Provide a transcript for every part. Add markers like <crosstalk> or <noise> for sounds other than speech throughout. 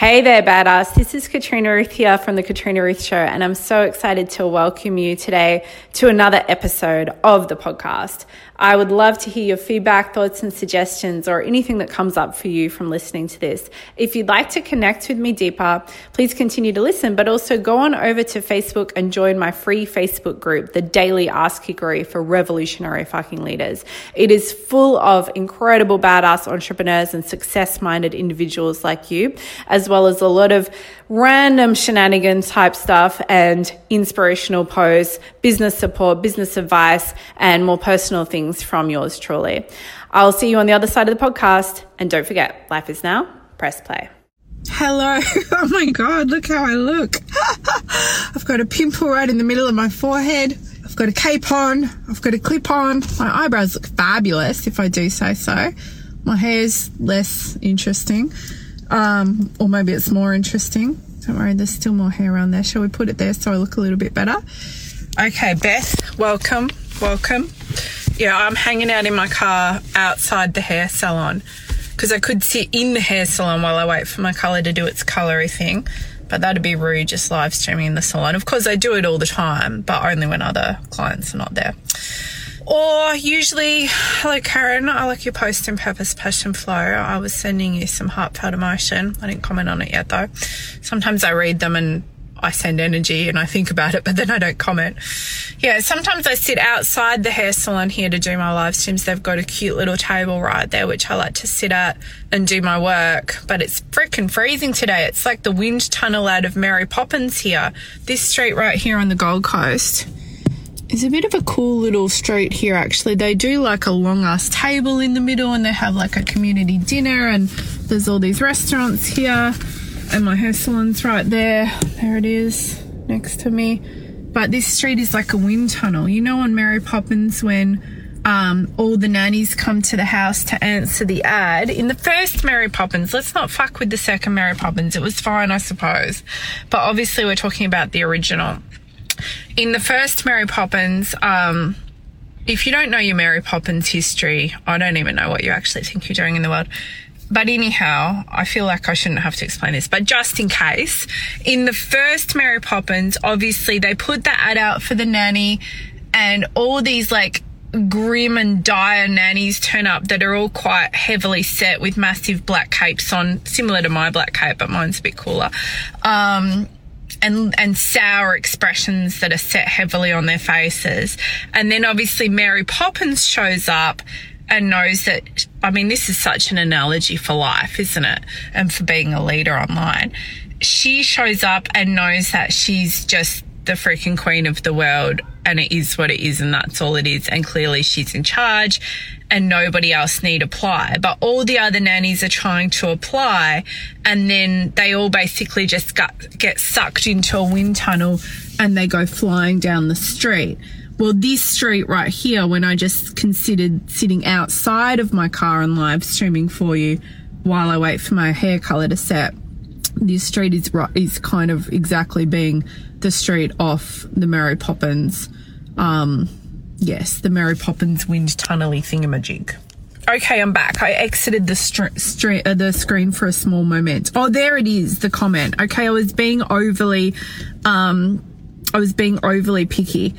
Hey there, badass. This is Katrina Ruth here from The Katrina Ruth Show, and I'm so excited to welcome you today to another episode of the podcast. I would love to hear your feedback, thoughts, and suggestions, or anything that comes up for you from listening to this. If you'd like to connect with me deeper, please continue to listen, but also go on over to Facebook and join my free Facebook group, the Daily Ask Hickory for Revolutionary Fucking Leaders. It is full of incredible badass entrepreneurs and success minded individuals like you, as well as a lot of random shenanigans type stuff and inspirational posts, business support, business advice, and more personal things from yours truly. I'll see you on the other side of the podcast. And don't forget, life is now. Press play. Hello. <laughs> Oh my God, look how I look. <laughs> I've got a pimple right in the middle of my forehead. I've got a cape on. I've got a clip on. My eyebrows look fabulous, if I do say so. My hair's less interesting. Um, or maybe it's more interesting. Don't worry, there's still more hair around there. Shall we put it there so I look a little bit better? Okay, Beth, welcome, welcome. Yeah, I'm hanging out in my car outside the hair salon because I could sit in the hair salon while I wait for my colour to do its colour thing. But that'd be rude just live streaming in the salon. Of course, I do it all the time, but only when other clients are not there. Or usually, hello Karen, I like your post in Purpose Passion Flow. I was sending you some heartfelt emotion. I didn't comment on it yet though. Sometimes I read them and I send energy and I think about it, <laughs> but then I don't comment. Yeah, sometimes I sit outside the hair salon here to do my live streams. They've got a cute little table right there, which I like to sit at and do my work. But it's freaking freezing today. It's like the wind tunnel out of Mary Poppins here. This street right here on the Gold Coast is a bit of a cool little street here actually. They do like a long ass table in the middle and they have like a community dinner and there's all these restaurants here and my hair salon's right there. There it is next to me. But this street is like a wind tunnel. You know on Mary Poppins when um, all the nannies come to the house to answer the ad. In the first Mary Poppins, let's not fuck with the second Mary Poppins. It was fine, I suppose. But obviously we're talking about the original in the first Mary Poppins, um, if you don't know your Mary Poppins history, I don't even know what you actually think you're doing in the world. But anyhow, I feel like I shouldn't have to explain this, but just in case, in the first Mary Poppins, obviously they put the ad out for the nanny and all these like grim and dire nannies turn up that are all quite heavily set with massive black capes on, similar to my black cape, but mine's a bit cooler. Um, and and sour expressions that are set heavily on their faces. And then obviously Mary Poppins shows up and knows that I mean this is such an analogy for life, isn't it? And for being a leader online. She shows up and knows that she's just the freaking queen of the world and it is what it is and that's all it is and clearly she's in charge and nobody else need apply. But all the other nannies are trying to apply and then they all basically just got, get sucked into a wind tunnel and they go flying down the street. Well this street right here when i just considered sitting outside of my car and live streaming for you while i wait for my hair color to set this street is is kind of exactly being the street off the Mary Poppins. Um, yes, the Mary Poppins wind tunnely thingamajig. Okay, I'm back. I exited the str- uh, the screen for a small moment. Oh, there it is. The comment. Okay, I was being overly, um, I was being overly picky.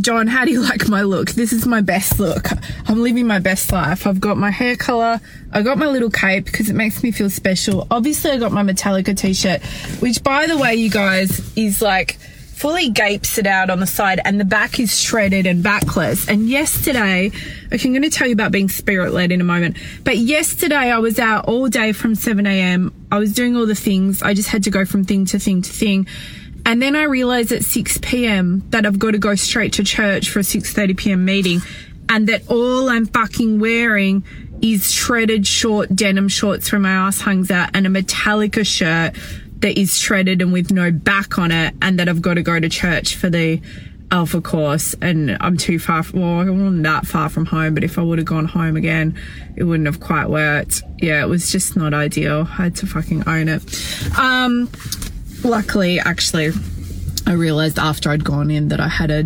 John, how do you like my look? This is my best look. I'm living my best life. I've got my hair color. I got my little cape because it makes me feel special. Obviously, I got my Metallica t-shirt, which by the way, you guys, is like fully gapes it out on the side and the back is shredded and backless. And yesterday, okay, I'm going to tell you about being spirit led in a moment. But yesterday I was out all day from 7 a.m. I was doing all the things. I just had to go from thing to thing to thing. And then I realized at 6 p.m. that I've got to go straight to church for a 6:30 p.m. meeting and that all I'm fucking wearing is shredded short denim shorts where my ass hangs out and a Metallica shirt that is shredded and with no back on it and that I've got to go to church for the alpha course and I'm too far from, well, I wasn't that far from home, but if I would have gone home again, it wouldn't have quite worked. Yeah, it was just not ideal. I had to fucking own it. Um, luckily, actually, I realized after I'd gone in that I had a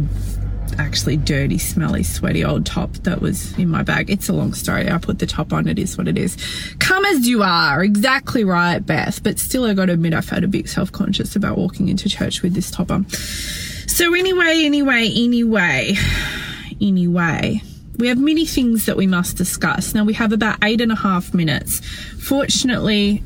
actually dirty, smelly, sweaty old top that was in my bag. It's a long story. I put the top on. It is what it is. Come as you are. Exactly right, Beth. But still, I got to admit, I felt a bit self conscious about walking into church with this top on. So, anyway, anyway, anyway, anyway. We have many things that we must discuss. Now, we have about eight and a half minutes. Fortunately,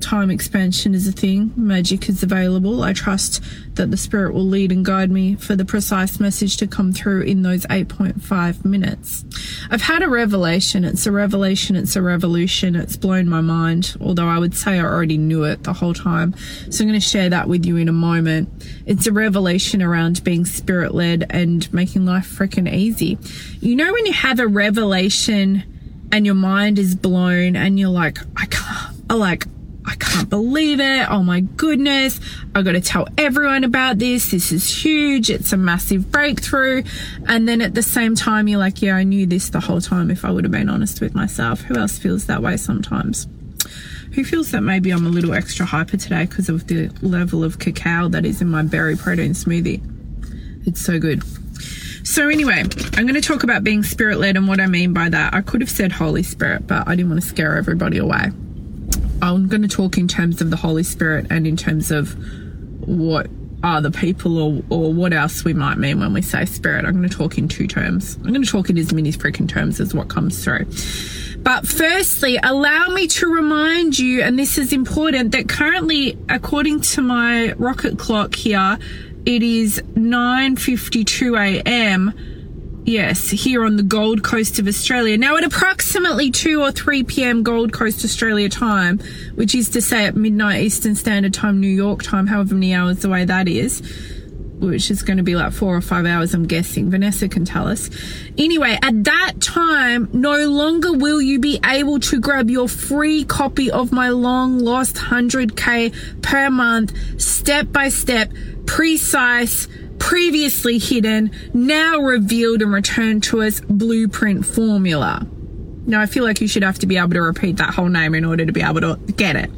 time expansion is a thing, magic is available. I trust that the Spirit will lead and guide me for the precise message to come through in those 8.5 minutes. I've had a revelation. It's a revelation, it's a revolution. It's blown my mind, although I would say I already knew it the whole time. So I'm going to share that with you in a moment. It's a revelation around being spirit led and making life freaking easy. You know, when you have a revelation and your mind is blown and you're like, I can't, I like, I can't believe it. Oh my goodness. I got to tell everyone about this. This is huge. It's a massive breakthrough. And then at the same time, you're like, yeah, I knew this the whole time if I would have been honest with myself. Who else feels that way sometimes? Who feels that maybe I'm a little extra hyper today because of the level of cacao that is in my berry protein smoothie? It's so good. So, anyway, I'm going to talk about being spirit led and what I mean by that. I could have said Holy Spirit, but I didn't want to scare everybody away. I'm going to talk in terms of the Holy Spirit and in terms of what are the people or, or what else we might mean when we say spirit. I'm going to talk in two terms. I'm going to talk in as many freaking terms as what comes through. But firstly, allow me to remind you, and this is important, that currently, according to my rocket clock here, it is 9:52 a.m Yes, here on the Gold Coast of Australia. Now, at approximately 2 or 3 p.m. Gold Coast Australia time, which is to say at midnight Eastern Standard Time, New York time, however many hours away that is, which is going to be like four or five hours, I'm guessing. Vanessa can tell us. Anyway, at that time, no longer will you be able to grab your free copy of my long lost 100K per month, step by step, precise, previously hidden, now revealed and returned to us blueprint formula. Now, I feel like you should have to be able to repeat that whole name in order to be able to get it.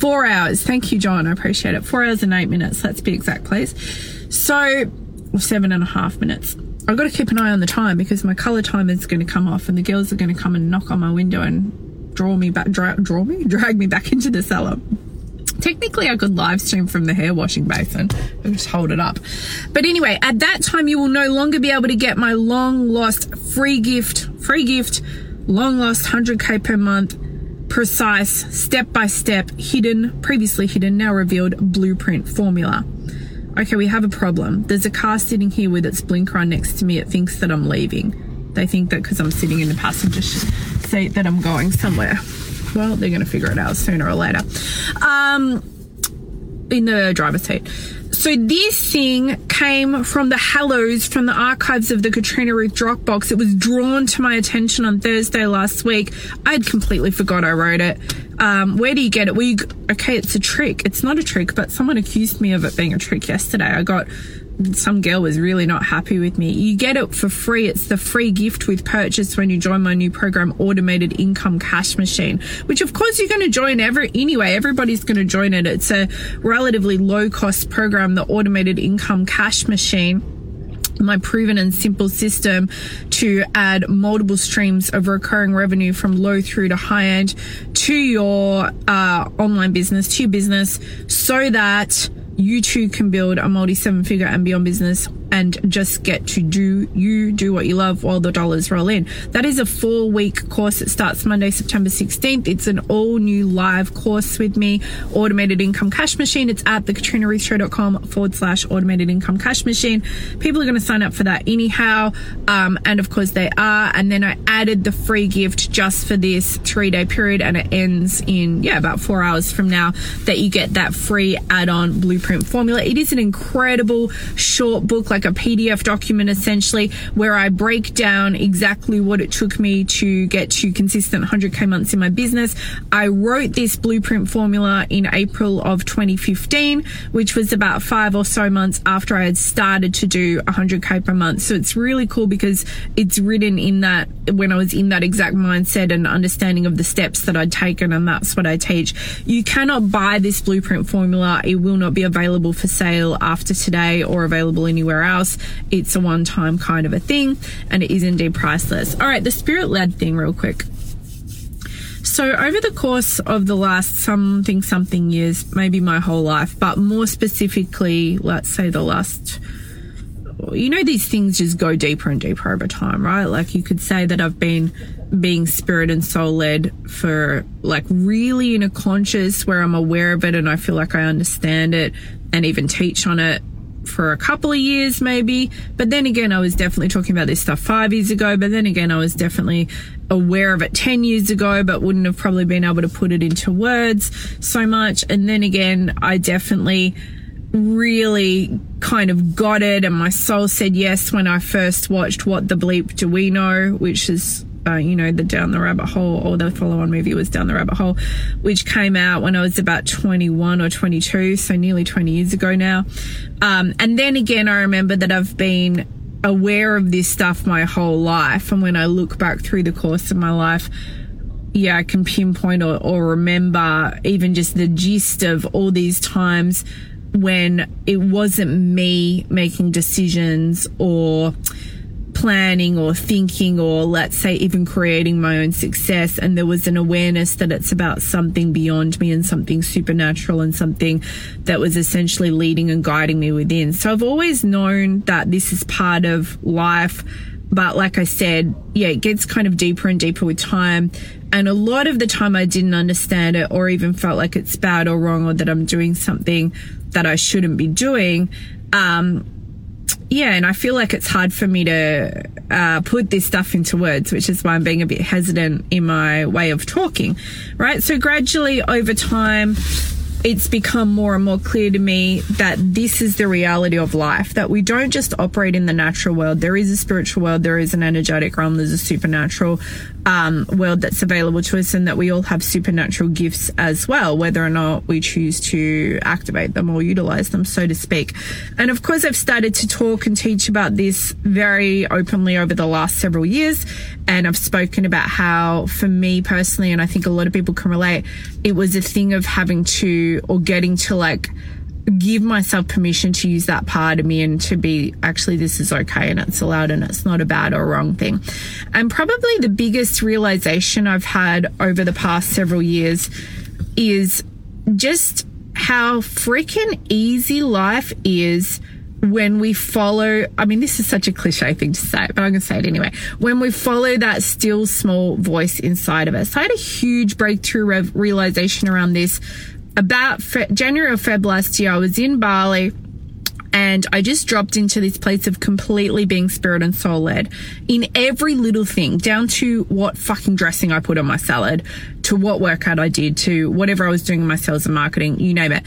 Four hours. Thank you, John. I appreciate it. Four hours and eight minutes. Let's be exact, please. So, seven and a half minutes. I've got to keep an eye on the time because my color timer is going to come off and the girls are going to come and knock on my window and draw me back, dra- draw me, <laughs> drag me back into the cellar. Technically, I could live stream from the hair washing basin and just hold it up. But anyway, at that time, you will no longer be able to get my long lost free gift, free gift, long lost 100k per month, precise, step by step, hidden, previously hidden, now revealed blueprint formula. Okay, we have a problem. There's a car sitting here with its blinker on next to me. It thinks that I'm leaving. They think that because I'm sitting in the passenger seat that I'm going somewhere well, they're going to figure it out sooner or later. Um, in the driver's seat. So this thing came from the Hallows, from the archives of the Katrina Ruth Dropbox. It was drawn to my attention on Thursday last week. I'd completely forgot I wrote it. Um, where do you get it? Well, you, okay, it's a trick. It's not a trick, but someone accused me of it being a trick yesterday. I got some girl was really not happy with me. You get it for free. It's the free gift with purchase when you join my new program, Automated Income Cash Machine, which of course you're going to join every, anyway. Everybody's going to join it. It's a relatively low cost program, the Automated Income Cash Machine my proven and simple system to add multiple streams of recurring revenue from low through to high end to your uh, online business, to your business, so that you too can build a multi seven figure and beyond business and just get to do you do what you love while the dollars roll in. That is a four week course that starts Monday, September 16th. It's an all new live course with me, automated income cash machine. It's at thekatrinaruthshow.com forward slash automated income cash machine. People are going to sign up for that anyhow. Um, and of course they are. And then I added the free gift just for this three day period and it ends in, yeah, about four hours from now that you get that free add on blueprint formula. It is an incredible short book, like a PDF document essentially where I break down exactly what it took me to get to consistent 100k months in my business. I wrote this blueprint formula in April of 2015, which was about five or so months after I had started to do 100k per month. So it's really cool because it's written in that when I was in that exact mindset and understanding of the steps that I'd taken, and that's what I teach. You cannot buy this blueprint formula. It will not be available for sale after today or available anywhere else. It's a one time kind of a thing and it is indeed priceless. All right, the spirit led thing, real quick. So, over the course of the last something something years, maybe my whole life, but more specifically, let's say the last you know, these things just go deeper and deeper over time, right? Like you could say that I've been being spirit and soul led for like really in a conscious where I'm aware of it and I feel like I understand it and even teach on it for a couple of years maybe. But then again, I was definitely talking about this stuff five years ago. But then again, I was definitely aware of it 10 years ago, but wouldn't have probably been able to put it into words so much. And then again, I definitely really kind of got it and my soul said yes when I first watched What the Bleep Do We Know, which is uh, you know, the Down the Rabbit Hole, or the follow on movie was Down the Rabbit Hole, which came out when I was about 21 or 22, so nearly 20 years ago now. Um, and then again, I remember that I've been aware of this stuff my whole life. And when I look back through the course of my life, yeah, I can pinpoint or, or remember even just the gist of all these times when it wasn't me making decisions or planning or thinking or let's say even creating my own success and there was an awareness that it's about something beyond me and something supernatural and something that was essentially leading and guiding me within. So I've always known that this is part of life. But like I said, yeah, it gets kind of deeper and deeper with time. And a lot of the time I didn't understand it or even felt like it's bad or wrong or that I'm doing something that I shouldn't be doing. Um, yeah, and I feel like it's hard for me to uh, put this stuff into words, which is why I'm being a bit hesitant in my way of talking, right? So gradually over time, it's become more and more clear to me that this is the reality of life, that we don't just operate in the natural world. There is a spiritual world, there is an energetic realm, there's a supernatural um, world that's available to us, and that we all have supernatural gifts as well, whether or not we choose to activate them or utilize them, so to speak. And of course, I've started to talk and teach about this very openly over the last several years. And I've spoken about how, for me personally, and I think a lot of people can relate, it was a thing of having to or getting to like give myself permission to use that part of me and to be actually this is okay and it's allowed and it's not a bad or wrong thing. And probably the biggest realization I've had over the past several years is just how freaking easy life is when we follow, I mean, this is such a cliche thing to say, but I'm going to say it anyway. When we follow that still small voice inside of us. I had a huge breakthrough realization around this about Fe- January or Feb last year. I was in Bali and I just dropped into this place of completely being spirit and soul led in every little thing, down to what fucking dressing I put on my salad, to what workout I did, to whatever I was doing in my sales and marketing, you name it.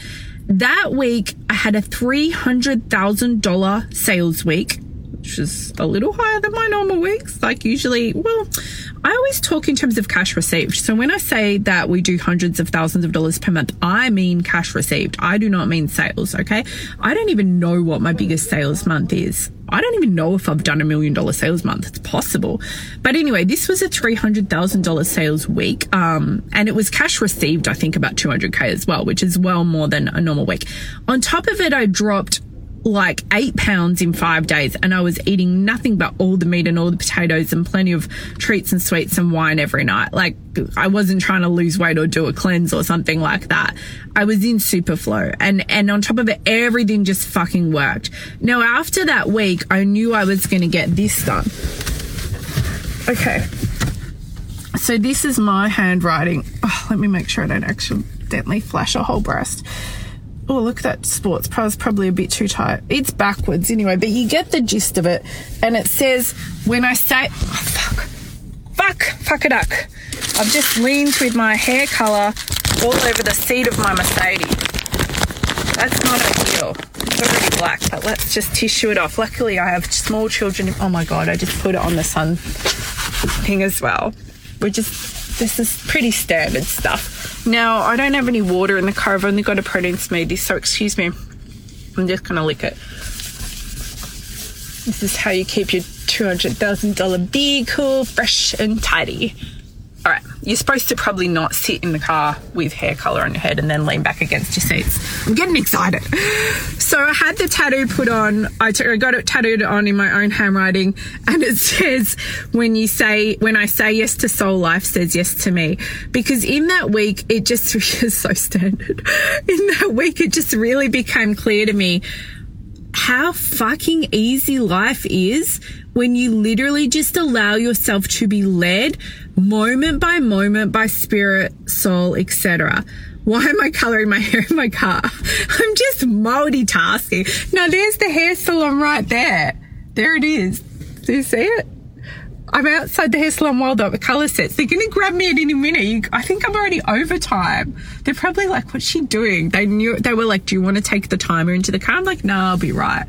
That week, I had a $300,000 sales week, which is a little higher than my normal weeks. Like, usually, well, I always talk in terms of cash received. So when I say that we do hundreds of thousands of dollars per month, I mean cash received. I do not mean sales, okay? I don't even know what my biggest sales month is. I don't even know if I've done a million dollar sales month. It's possible. But anyway, this was a $300,000 sales week. Um, and it was cash received, I think about 200K as well, which is well more than a normal week. On top of it, I dropped like eight pounds in five days and I was eating nothing but all the meat and all the potatoes and plenty of treats and sweets and wine every night. Like I wasn't trying to lose weight or do a cleanse or something like that. I was in super flow and, and on top of it, everything just fucking worked. Now after that week, I knew I was going to get this done. Okay. So this is my handwriting. Oh, let me make sure I don't accidentally flash a whole breast. Oh, look, that sports bra is probably a bit too tight. It's backwards anyway, but you get the gist of it. And it says, when I say, oh, fuck, fuck, fuck it up. I've just leaned with my hair colour all over the seat of my Mercedes. That's not ideal. It's already black, but let's just tissue it off. Luckily, I have small children. Oh my God, I just put it on the sun thing as well. We're just, this is pretty standard stuff. Now, I don't have any water in the car. I've only got a protein smoothie, so excuse me. I'm just going to lick it. This is how you keep your $200,000 vehicle fresh and tidy. You're supposed to probably not sit in the car with hair color on your head and then lean back against your seats. I'm getting excited. So I had the tattoo put on. I, t- I got it tattooed on in my own handwriting, and it <laughs> says, "When you say, when I say yes to soul, life says yes to me." Because in that week, it just <laughs> is so standard. In that week, it just really became clear to me how fucking easy life is when you literally just allow yourself to be led moment by moment by spirit, soul, etc. Why am I coloring my <laughs> hair in my car? I'm just multitasking. Now there's the hair salon right there. There it is. Do you see it? I'm outside the hair salon while the colour sets. They're going to grab me at any minute. I think I'm already overtime. They're probably like, what's she doing? They knew, they were like, do you want to take the timer into the car? I'm like, no, I'll be right.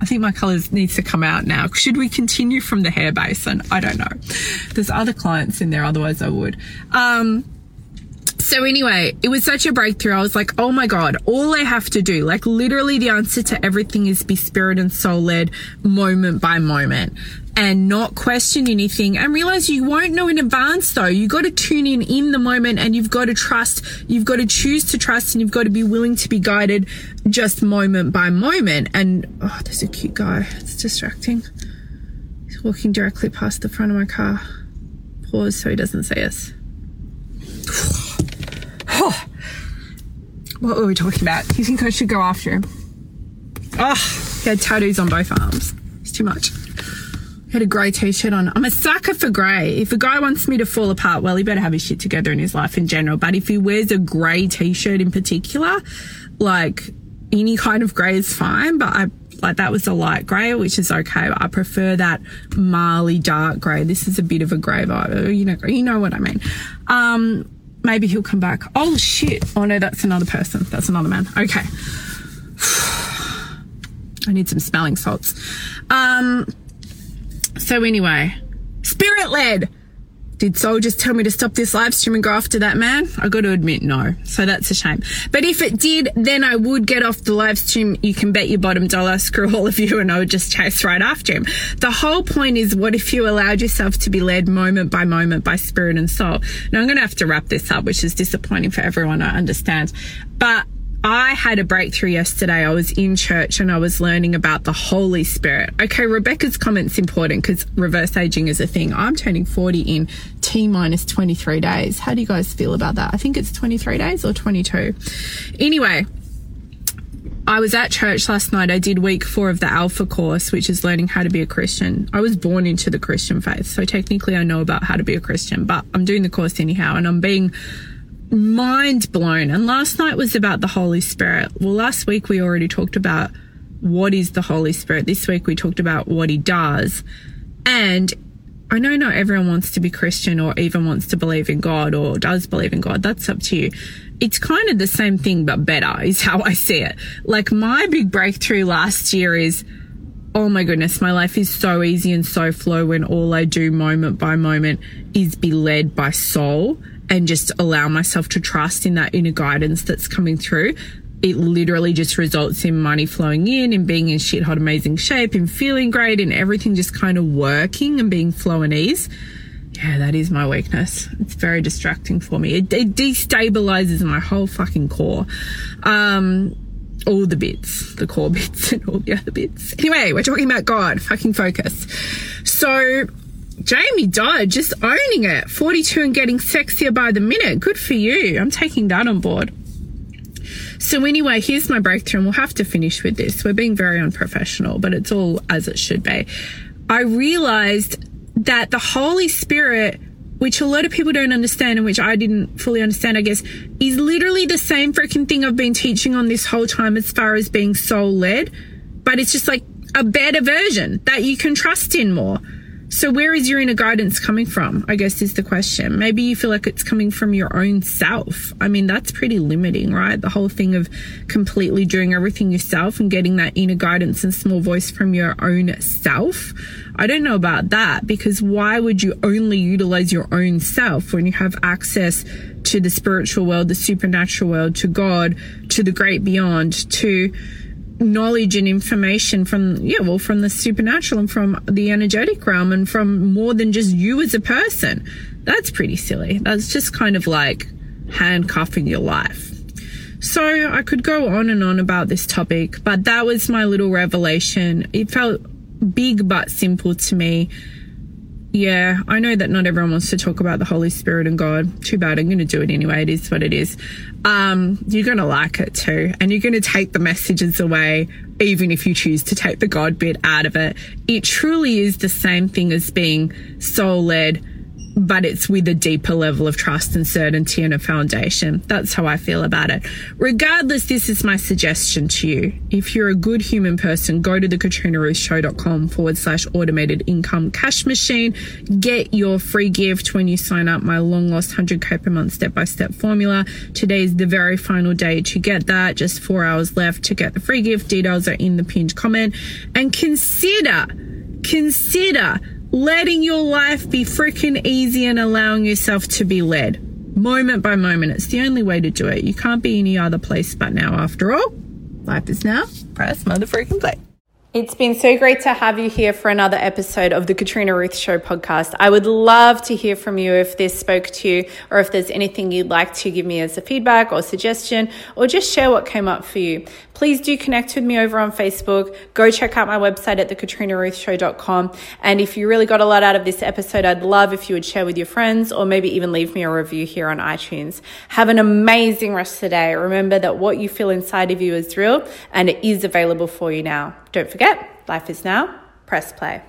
I think my colours needs to come out now. Should we continue from the hair basin? I don't know. There's other clients in there, otherwise I would. Um, so anyway, it was such a breakthrough. I was like, oh my God, all I have to do, like literally the answer to everything is be spirit and soul led moment by moment and not question anything and realize you won't know in advance though. You got to tune in in the moment and you've got to trust. You've got to choose to trust and you've got to be willing to be guided just moment by moment. And oh, there's a cute guy. It's distracting. He's walking directly past the front of my car. Pause so he doesn't see us. <sighs> What were we talking about? You think I should go after him? Oh, he had tattoos on both arms. It's too much. Had a grey t-shirt on. I'm a sucker for grey. If a guy wants me to fall apart, well, he better have his shit together in his life in general. But if he wears a grey t-shirt in particular, like any kind of grey is fine. But I like that was a light grey, which is okay. I prefer that marley dark grey. This is a bit of a grey vibe. You know, you know what I mean. Um, maybe he'll come back. Oh shit. Oh no, that's another person. That's another man. Okay. <sighs> I need some smelling salts. Um, so anyway, spirit led. Did Soul just tell me to stop this live stream and go after that man? I got to admit, no. So that's a shame. But if it did, then I would get off the live stream. You can bet your bottom dollar. <laughs> Screw all of you, and I would just chase right after him. The whole point is, what if you allowed yourself to be led moment by moment by spirit and soul? Now I'm going to have to wrap this up, which is disappointing for everyone. I understand, but I had a breakthrough yesterday. I was in church and I was learning about the Holy Spirit. Okay, Rebecca's comment's important because reverse aging is a thing. I'm turning 40 in T minus 23 days. How do you guys feel about that? I think it's 23 days or 22. Anyway, I was at church last night. I did week four of the Alpha course, which is learning how to be a Christian. I was born into the Christian faith, so technically I know about how to be a Christian, but I'm doing the course anyhow and I'm being mind blown. And last night was about the Holy Spirit. Well, last week we already talked about what is the Holy Spirit. This week we talked about what he does. And I know not everyone wants to be Christian or even wants to believe in God or does believe in God. That's up to you. It's kind of the same thing, but better is how I see it. Like my big breakthrough last year is, oh my goodness, my life is so easy and so flow when all I do moment by moment is be led by soul and just allow myself to trust in that inner guidance that's coming through, it literally just results in money flowing in and being in shit hot amazing shape and feeling great and everything just kind of working and being flow and ease. Yeah, that is my weakness. It's very distracting for me. It, it destabilizes my whole fucking core. Um, all the bits, the core <laughs> bits and all the other bits. Anyway, we're talking about God, fucking focus. So Jamie died just owning it. 42 and getting sexier by the minute. Good for you. I'm taking that on board. So anyway, here's my breakthrough and we'll have to finish with this. We're being very unprofessional, but it's all as it should be. I realized that the Holy Spirit, which a lot of people don't understand and which I didn't fully understand, I guess, is literally the same freaking thing I've been teaching on this whole time as far as being soul led, but it's just like a better version that you can trust in more. So, where is your inner guidance coming from? I guess is the question. Maybe you feel like it's coming from your own self. I mean, that's pretty limiting, right? The whole thing of completely doing everything yourself and getting that inner guidance and small voice from your own self. I don't know about that because why would you only utilize your own self when you have access to the spiritual world, the supernatural world, to God, to the great beyond, to knowledge and information from yeah well from the supernatural and from the energetic realm and from more than just you as a person That's pretty silly. That's just kind of like handcuffing your life. So I could go on and on about this topic, but that was my little revelation. It felt big but simple to me. Yeah, I know that not everyone wants to talk about the Holy Spirit and God. Too bad. I'm going to do it anyway. It is what it is. Um, you're going to like it too. And you're going to take the messages away, even if you choose to take the God bit out of it. It truly is the same thing as being soul led but it's with a deeper level of trust and certainty and a foundation. That's how I feel about it. Regardless, this is my suggestion to you. If you're a good human person, go to the katrinaruthshow.com forward slash automated income cash machine. Get your free gift when you sign up my long lost 100k per month step by step formula. Today is the very final day to get that. Just four hours left to get the free gift. Details are in the pinned comment and consider, consider letting your life be freaking easy and allowing yourself to be led moment by moment. It's the only way to do it. You can't be any other place but now, after all. Life is now. Press mother freaking play. It's been so great to have you here for another episode of the Katrina Ruth Show podcast. I would love to hear from you if this spoke to you or if there's anything you'd like to give me as a feedback or suggestion or just share what came up for you. Please do connect with me over on Facebook. Go check out my website at thekatrinaruthshow.com. And if you really got a lot out of this episode, I'd love if you would share with your friends or maybe even leave me a review here on iTunes. Have an amazing rest of the day. Remember that what you feel inside of you is real and it is available for you now. Don't forget, life is now. Press play.